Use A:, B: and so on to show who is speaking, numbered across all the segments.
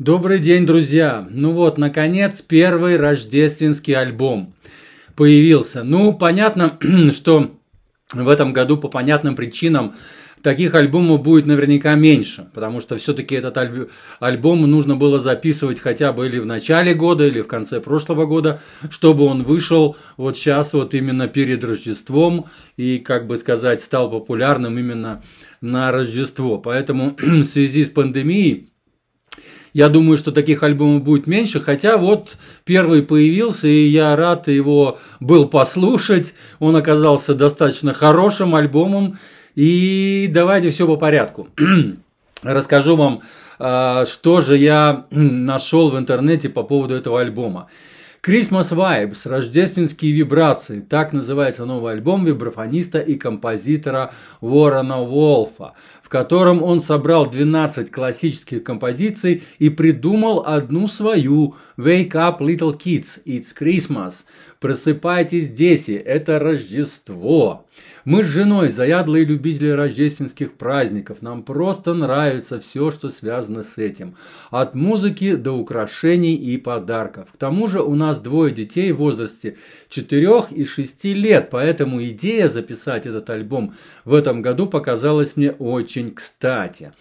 A: Добрый день, друзья! Ну вот, наконец, первый рождественский альбом появился. Ну, понятно, что в этом году по понятным причинам таких альбомов будет наверняка меньше, потому что все-таки этот альб... альбом нужно было записывать хотя бы или в начале года, или в конце прошлого года, чтобы он вышел вот сейчас вот именно перед Рождеством и, как бы сказать, стал популярным именно на Рождество. Поэтому в связи с пандемией я думаю, что таких альбомов будет меньше, хотя вот первый появился, и я рад его был послушать. Он оказался достаточно хорошим альбомом, и давайте все по порядку. Расскажу вам, а, что же я нашел в интернете по поводу этого альбома. Christmas Vibes, рождественские вибрации, так называется новый альбом вибрафониста и композитора Уоррена Волфа, в котором он собрал 12 классических композиций и придумал одну свою Wake Up Little Kids, It's Christmas. Просыпайтесь, дети, это Рождество. Мы с женой заядлые любители рождественских праздников. Нам просто нравится все, что связано с этим. От музыки до украшений и подарков. К тому же у нас двое детей в возрасте 4 и 6 лет, поэтому идея записать этот альбом в этом году показалась мне очень кстати.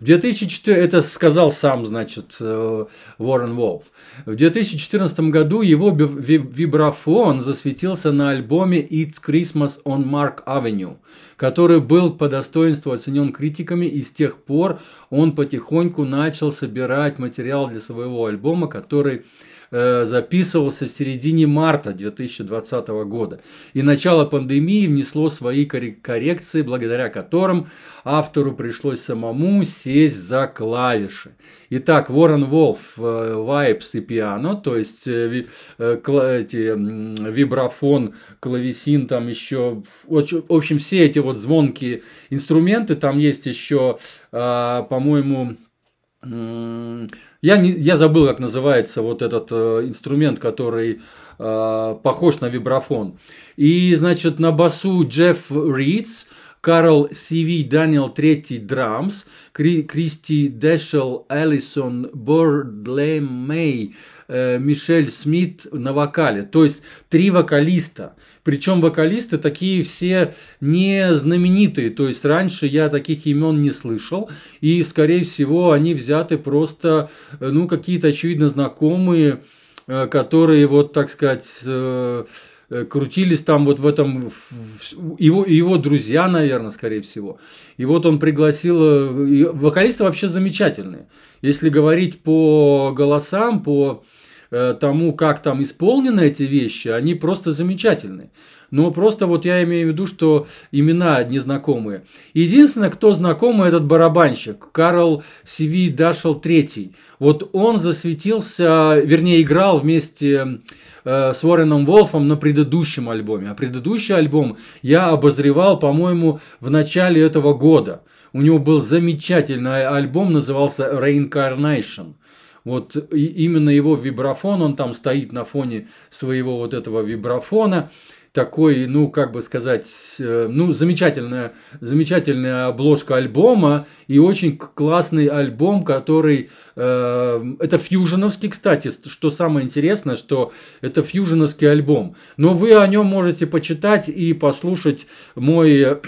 A: В 2004, это сказал сам, значит, э, Уоррен Волф. В 2014 году его вибрафон засветился на альбоме It's Christmas on Mark Avenue, который был по достоинству оценен критиками, и с тех пор он потихоньку начал собирать материал для своего альбома, который записывался в середине марта 2020 года. И начало пандемии внесло свои коррекции, благодаря которым автору пришлось самому сесть за клавиши. Итак, Ворон Волф, Vibes и пиано, то есть э, э, эти, вибрафон, клавесин, там еще, в общем, все эти вот звонкие инструменты, там есть еще, а, по-моему, я, не, я забыл, как называется вот этот э, инструмент, который э, похож на вибрафон. И, значит, на басу Джефф Ридс, Карл Сиви, Даниэл Третий Драмс, Кри, Кристи Дэшел, Эллисон, Бордле Мэй, э, Мишель Смит на вокале. То есть три вокалиста. Причем вокалисты такие все не знаменитые. То есть раньше я таких имен не слышал. И, скорее всего, они взяты просто, э, ну, какие-то, очевидно, знакомые, э, которые, вот, так сказать, Э, крутились там вот в этом, его, его друзья, наверное, скорее всего. И вот он пригласил, э, вокалисты вообще замечательные. Если говорить по голосам, по э, тому, как там исполнены эти вещи, они просто замечательные. Но просто вот я имею в виду, что имена незнакомые. Единственное, кто знакомый, этот барабанщик, Карл Сиви Дашел III. Вот он засветился, вернее, играл вместе э, с Уорреном Волфом на предыдущем альбоме. А предыдущий альбом я обозревал, по-моему, в начале этого года. У него был замечательный альбом, назывался Reincarnation. Вот именно его вибрафон, он там стоит на фоне своего вот этого вибрафона такой, ну, как бы сказать, э, ну, замечательная, замечательная обложка альбома и очень классный альбом, который, э, это фьюженовский, кстати, что самое интересное, что это фьюженовский альбом, но вы о нем можете почитать и послушать мой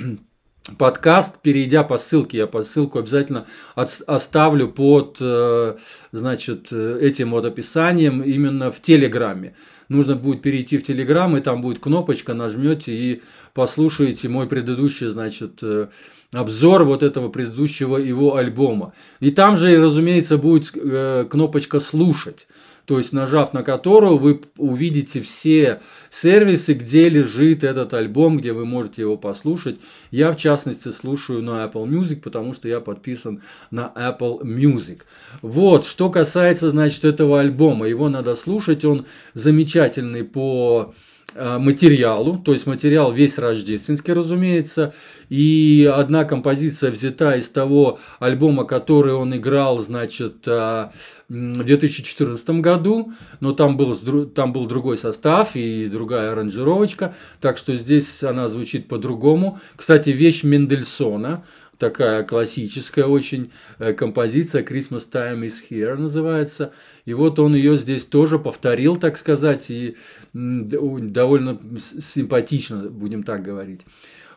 A: подкаст, перейдя по ссылке, я по ссылку обязательно оставлю под, э, значит, этим вот описанием именно в Телеграме. Нужно будет перейти в Телеграм, и там будет кнопочка, нажмете и послушаете мой предыдущий, значит, э, обзор вот этого предыдущего его альбома. И там же, разумеется, будет э, кнопочка «Слушать» то есть нажав на которую вы увидите все сервисы, где лежит этот альбом, где вы можете его послушать. Я, в частности, слушаю на Apple Music, потому что я подписан на Apple Music. Вот, что касается, значит, этого альбома, его надо слушать, он замечательный по материалу, то есть материал весь рождественский, разумеется, и одна композиция взята из того альбома, который он играл, значит, э, в 2014 году, но там был, там был другой состав и другая аранжировочка, так что здесь она звучит по-другому. Кстати, вещь Мендельсона, такая классическая очень э, композиция Christmas Time is Here называется. И вот он ее здесь тоже повторил, так сказать, и довольно симпатично, будем так говорить.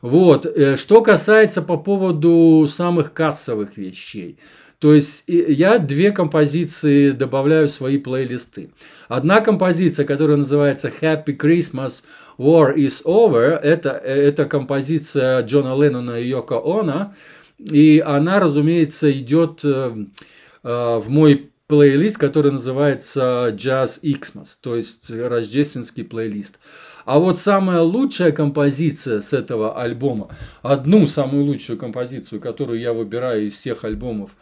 A: Вот, э, что касается по поводу самых кассовых вещей. То есть я две композиции добавляю в свои плейлисты. Одна композиция, которая называется Happy Christmas War is Over, это, это композиция Джона Леннона и Йоко Оно, и она, разумеется, идет э, э, в мой плейлист, который называется Jazz Xmas, то есть рождественский плейлист. А вот самая лучшая композиция с этого альбома, одну самую лучшую композицию, которую я выбираю из всех альбомов,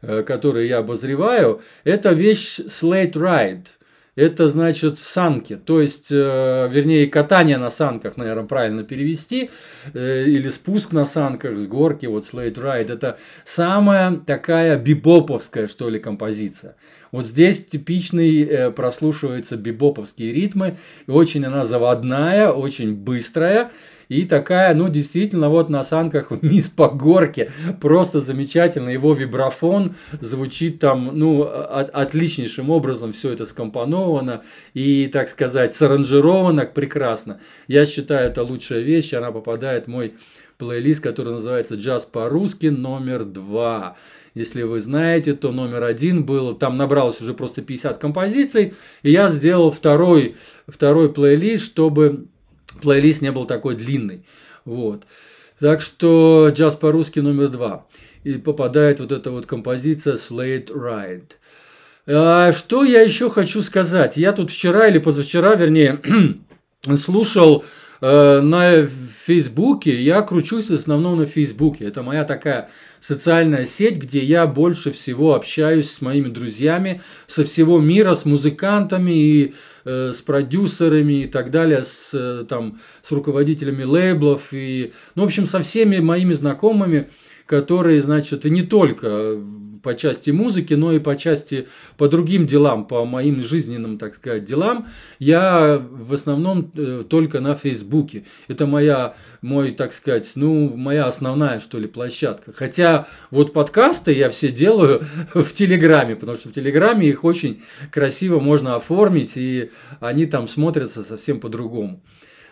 A: э, которые я обозреваю, это вещь Slate Ride – это значит санки, то есть, э, вернее, катание на санках, наверное, правильно перевести, э, или спуск на санках с горки, вот Slate Ride, это самая такая бибоповская, что ли, композиция. Вот здесь типичный э, прослушивается бибоповские ритмы, и очень она заводная, очень быстрая, и такая, ну, действительно, вот на санках вниз по горке, просто замечательно. Его вибрафон звучит там, ну, от, отличнейшим образом все это скомпоновано и, так сказать, саранжировано прекрасно. Я считаю, это лучшая вещь, она попадает в мой плейлист, который называется «Джаз по-русски» номер два. Если вы знаете, то номер один был, там набралось уже просто 50 композиций, и я сделал второй, второй плейлист, чтобы плейлист не был такой длинный. Вот. Так что джаз по-русски номер два. И попадает вот эта вот композиция Slate Ride. А что я еще хочу сказать? Я тут вчера или позавчера, вернее, слушал на Фейсбуке, я кручусь в основном на Фейсбуке. Это моя такая социальная сеть, где я больше всего общаюсь с моими друзьями со всего мира, с музыкантами и э, с продюсерами и так далее, с, э, там, с руководителями лейблов и, ну, в общем, со всеми моими знакомыми, которые, значит, не только по части музыки, но и по части, по другим делам, по моим жизненным, так сказать, делам, я в основном э, только на Фейсбуке. Это моя, мой, так сказать, ну, моя основная, что ли, площадка. Хотя вот подкасты я все делаю в Телеграме, потому что в Телеграме их очень красиво можно оформить, и они там смотрятся совсем по-другому.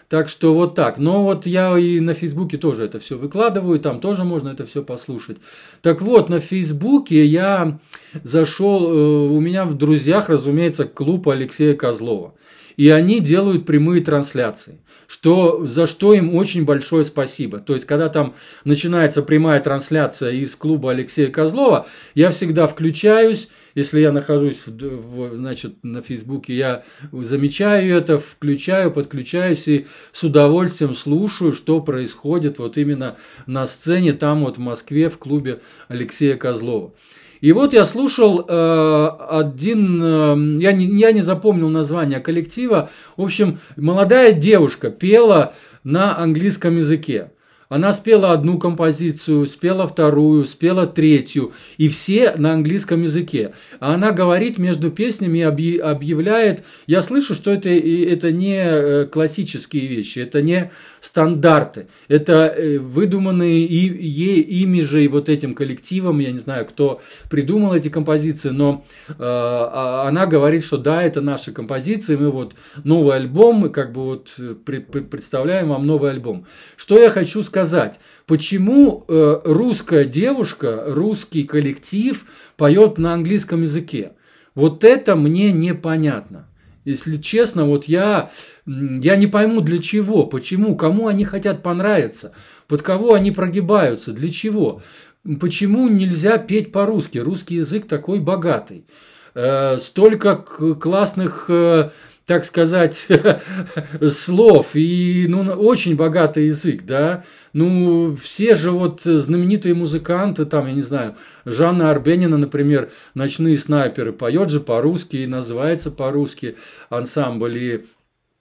A: Так что вот так. Но вот я и на Фейсбуке тоже это все выкладываю, там тоже можно это все послушать. Так вот, на Фейсбуке я зашел, э, у меня в друзьях, разумеется, клуб Алексея Козлова и они делают прямые трансляции, что, за что им очень большое спасибо. То есть, когда там начинается прямая трансляция из клуба Алексея Козлова, я всегда включаюсь, если я нахожусь в, в, значит, на Фейсбуке, я замечаю это, включаю, подключаюсь и с удовольствием слушаю, что происходит вот именно на сцене там вот в Москве в клубе Алексея Козлова. И вот я слушал э, один, э, я, не, я не запомнил название коллектива, в общем, молодая девушка пела на английском языке. Она спела одну композицию, спела вторую, спела третью, и все на английском языке. А она говорит между песнями, объявляет, я слышу, что это, это не э, классические вещи, это не стандарты, это э, выдуманные ей, ими же и вот этим коллективом, я не знаю, кто придумал эти композиции, но э, а, она говорит, что да, это наши композиции, мы вот новый альбом, мы как бы вот э, представляем вам новый альбом. Что я хочу сказать? Сказать, почему э, русская девушка, русский коллектив поет на английском языке. Вот это мне непонятно. Если честно, вот я, я не пойму для чего, почему, кому они хотят понравиться, под кого они прогибаются, для чего. Почему нельзя петь по-русски? Русский язык такой богатый. Э, столько классных э, так сказать, слов и ну, очень богатый язык, да. Ну, все же вот знаменитые музыканты, там, я не знаю, Жанна Арбенина, например, «Ночные снайперы», поет же по-русски и называется по-русски ансамбль. И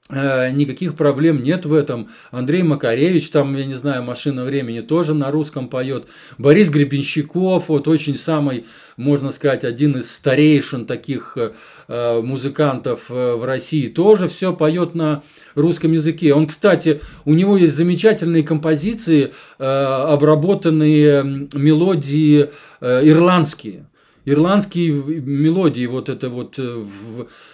A: никаких проблем нет в этом. Андрей Макаревич, там, я не знаю, «Машина времени» тоже на русском поет. Борис Гребенщиков, вот очень самый, можно сказать, один из старейшин таких э, музыкантов э, в России, тоже все поет на русском языке. Он, кстати, у него есть замечательные композиции, обработанные мелодии ирландские ирландские мелодии, вот это вот, э,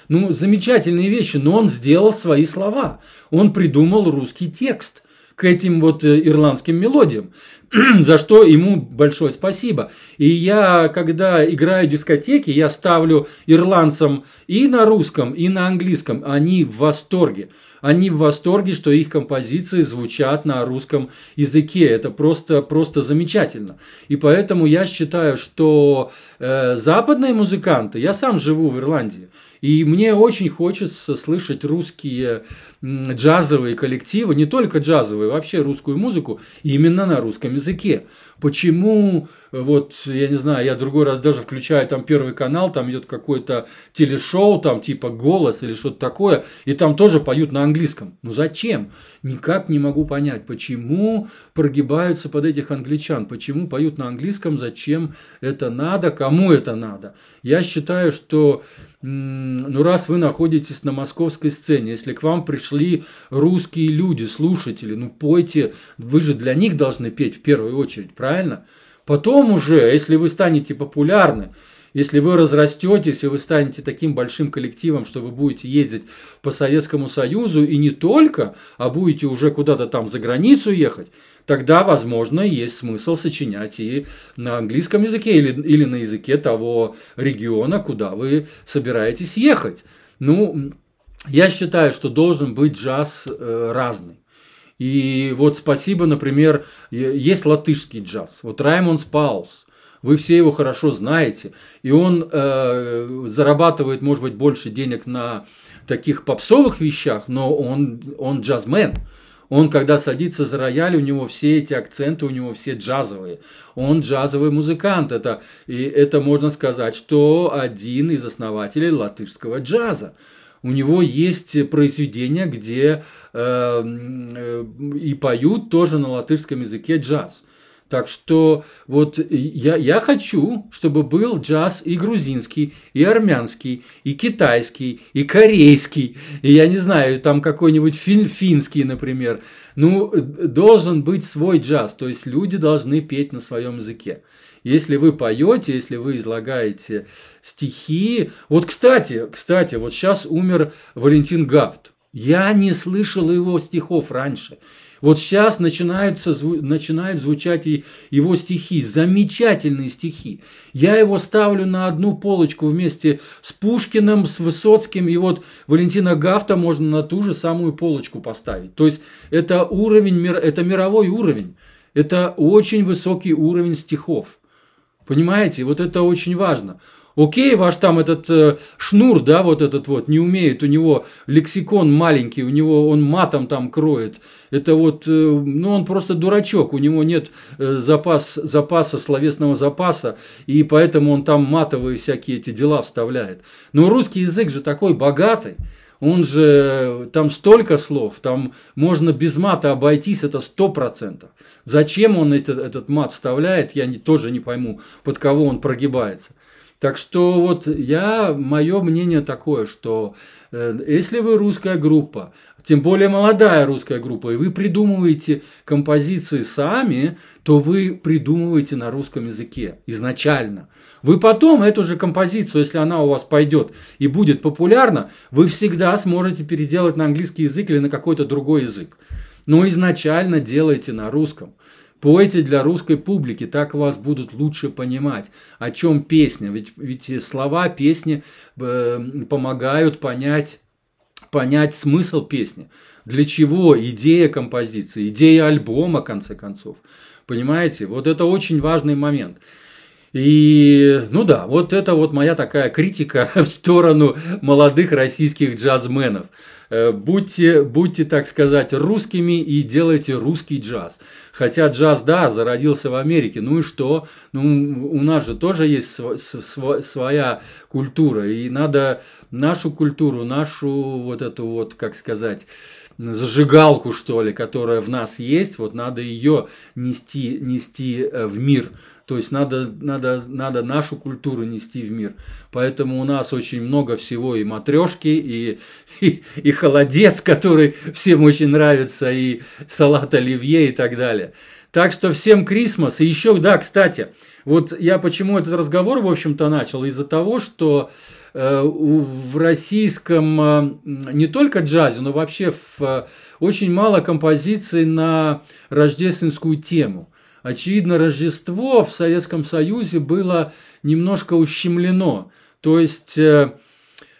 A: ну, замечательные вещи, но он сделал свои слова. Он придумал русский текст к этим вот э, ирландским мелодиям. за что ему большое спасибо. И я, когда играю дискотеки, я ставлю ирландцам и на русском, и на английском. Они в восторге. Они в восторге, что их композиции звучат на русском языке. Это просто, просто замечательно. И поэтому я считаю, что э, западные музыканты, я сам живу в Ирландии, и мне очень хочется слышать русские джазовые коллективы, не только джазовые, вообще русскую музыку именно на русском языке. Почему, вот, я не знаю, я другой раз даже включаю там первый канал, там идет какое-то телешоу, там типа «Голос» или что-то такое, и там тоже поют на английском. Ну зачем? Никак не могу понять, почему прогибаются под этих англичан, почему поют на английском, зачем это надо, кому это надо. Я считаю, что ну раз вы находитесь на московской сцене, если к вам пришли русские люди, слушатели, ну пойте, вы же для них должны петь в первую очередь, правильно? Потом уже, если вы станете популярны, если вы разрастетесь и вы станете таким большим коллективом, что вы будете ездить по Советскому Союзу и не только, а будете уже куда-то там за границу ехать, тогда, возможно, есть смысл сочинять и на английском языке или, или на языке того региона, куда вы собираетесь ехать. Ну, я считаю, что должен быть джаз э, разный. И вот спасибо, например, есть латышский джаз. Вот Раймондс Паулс – вы все его хорошо знаете, и он э, зарабатывает, может быть, больше денег на таких попсовых вещах, но он, он джазмен. Он, когда садится за рояль, у него все эти акценты, у него все джазовые. Он джазовый музыкант. Это, и это можно сказать, что один из основателей латышского джаза. У него есть произведения, где э, э, и поют тоже на латышском языке джаз. Так что вот я, я хочу, чтобы был джаз и грузинский, и армянский, и китайский, и корейский, и я не знаю, там какой-нибудь фин, финский, например. Ну, должен быть свой джаз, то есть люди должны петь на своем языке. Если вы поете, если вы излагаете стихи. Вот, кстати, кстати, вот сейчас умер Валентин Гафт. Я не слышал его стихов раньше. Вот сейчас начинаются, начинают звучать его стихи, замечательные стихи. Я его ставлю на одну полочку вместе с Пушкиным, с Высоцким, и вот Валентина Гафта можно на ту же самую полочку поставить. То есть это уровень, это мировой уровень, это очень высокий уровень стихов. Понимаете, вот это очень важно. Окей, ваш там этот э, шнур, да, вот этот вот, не умеет, у него лексикон маленький, у него он матом там кроет. Это вот, э, ну, он просто дурачок, у него нет э, запас, запаса, словесного запаса, и поэтому он там матовые всякие эти дела вставляет. Но русский язык же такой богатый, он же, там столько слов, там можно без мата обойтись, это сто процентов. Зачем он этот, этот мат вставляет, я не, тоже не пойму, под кого он прогибается. Так что вот я, мое мнение такое, что э, если вы русская группа, тем более молодая русская группа, и вы придумываете композиции сами, то вы придумываете на русском языке изначально. Вы потом эту же композицию, если она у вас пойдет и будет популярна, вы всегда сможете переделать на английский язык или на какой-то другой язык. Но изначально делайте на русском. Пойте для русской публики, так вас будут лучше понимать, о чем песня. Ведь, ведь слова песни э, помогают понять понять смысл песни. Для чего идея композиции, идея альбома, в конце концов. Понимаете? Вот это очень важный момент. И, ну да, вот это вот моя такая критика в сторону молодых российских джазменов. Э, будьте, будьте, так сказать, русскими и делайте русский джаз. Хотя джаз, да, зародился в Америке. Ну и что? Ну, у нас же тоже есть своя культура. И надо нашу культуру, нашу вот эту вот, как сказать, зажигалку, что ли, которая в нас есть, вот надо ее нести, нести э, в мир. То есть надо, надо, надо нашу культуру нести в мир. Поэтому у нас очень много всего и матрешки, и, и, и холодец, который всем очень нравится, и салат оливье и так далее. Так что всем Крисмас. И еще, да, кстати, вот я почему этот разговор, в общем-то, начал? Из-за того, что в российском э, не только джазе, но вообще в э, очень мало композиций на рождественскую тему. Очевидно, Рождество в Советском Союзе было немножко ущемлено. То есть,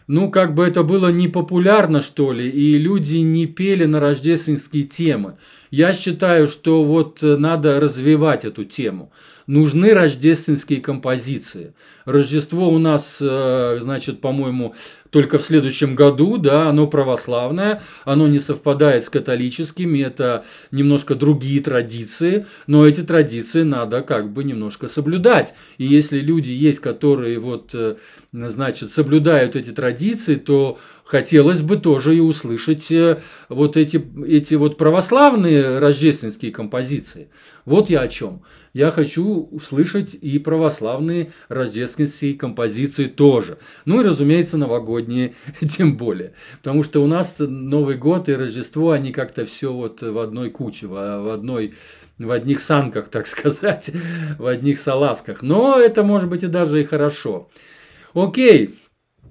A: ну, как бы это было непопулярно, что ли, и люди не пели на рождественские темы. Я считаю, что вот надо развивать эту тему нужны рождественские композиции. Рождество у нас, э, значит, по-моему, только в следующем году, да, оно православное, оно не совпадает с католическими, это немножко другие традиции, но эти традиции надо как бы немножко соблюдать. И если люди есть, которые вот, э, значит, соблюдают эти традиции, то хотелось бы тоже и услышать э, вот эти, эти вот православные рождественские композиции. Вот я о чем. Я хочу услышать и православные рождественские композиции тоже. Ну и, разумеется, новогодние тем более. Потому что у нас Новый год и Рождество, они как-то все вот в одной куче, в одной в одних санках, так сказать, в одних салазках. Но это может быть и даже и хорошо. Окей,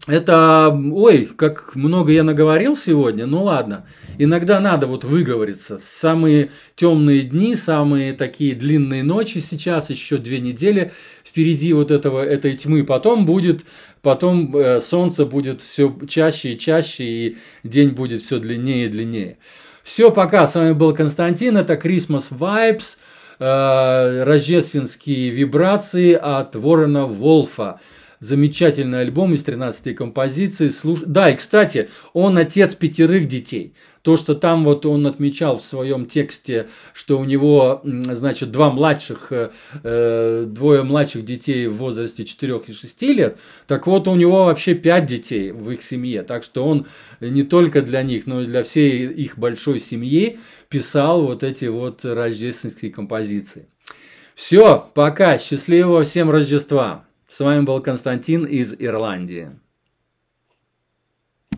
A: это, ой, как много я наговорил сегодня, ну ладно. Иногда надо вот выговориться. Самые темные дни, самые такие длинные ночи сейчас, еще две недели впереди вот этого, этой тьмы. Потом будет, потом э, солнце будет все чаще и чаще, и день будет все длиннее и длиннее. Все, пока. С вами был Константин. Это Christmas Vibes, э, рождественские вибрации от Ворона Волфа замечательный альбом из 13 композиций. Слуш... Да, и, кстати, он отец пятерых детей. То, что там вот он отмечал в своем тексте, что у него, значит, два младших, э, э двое младших детей в возрасте 4 и 6 лет, так вот у него вообще 5 детей в их семье. Так что он не только для них, но и для всей их большой семьи писал вот эти вот рождественские композиции. Все, пока, счастливого всем Рождества! С вами был Константин из Ирландии.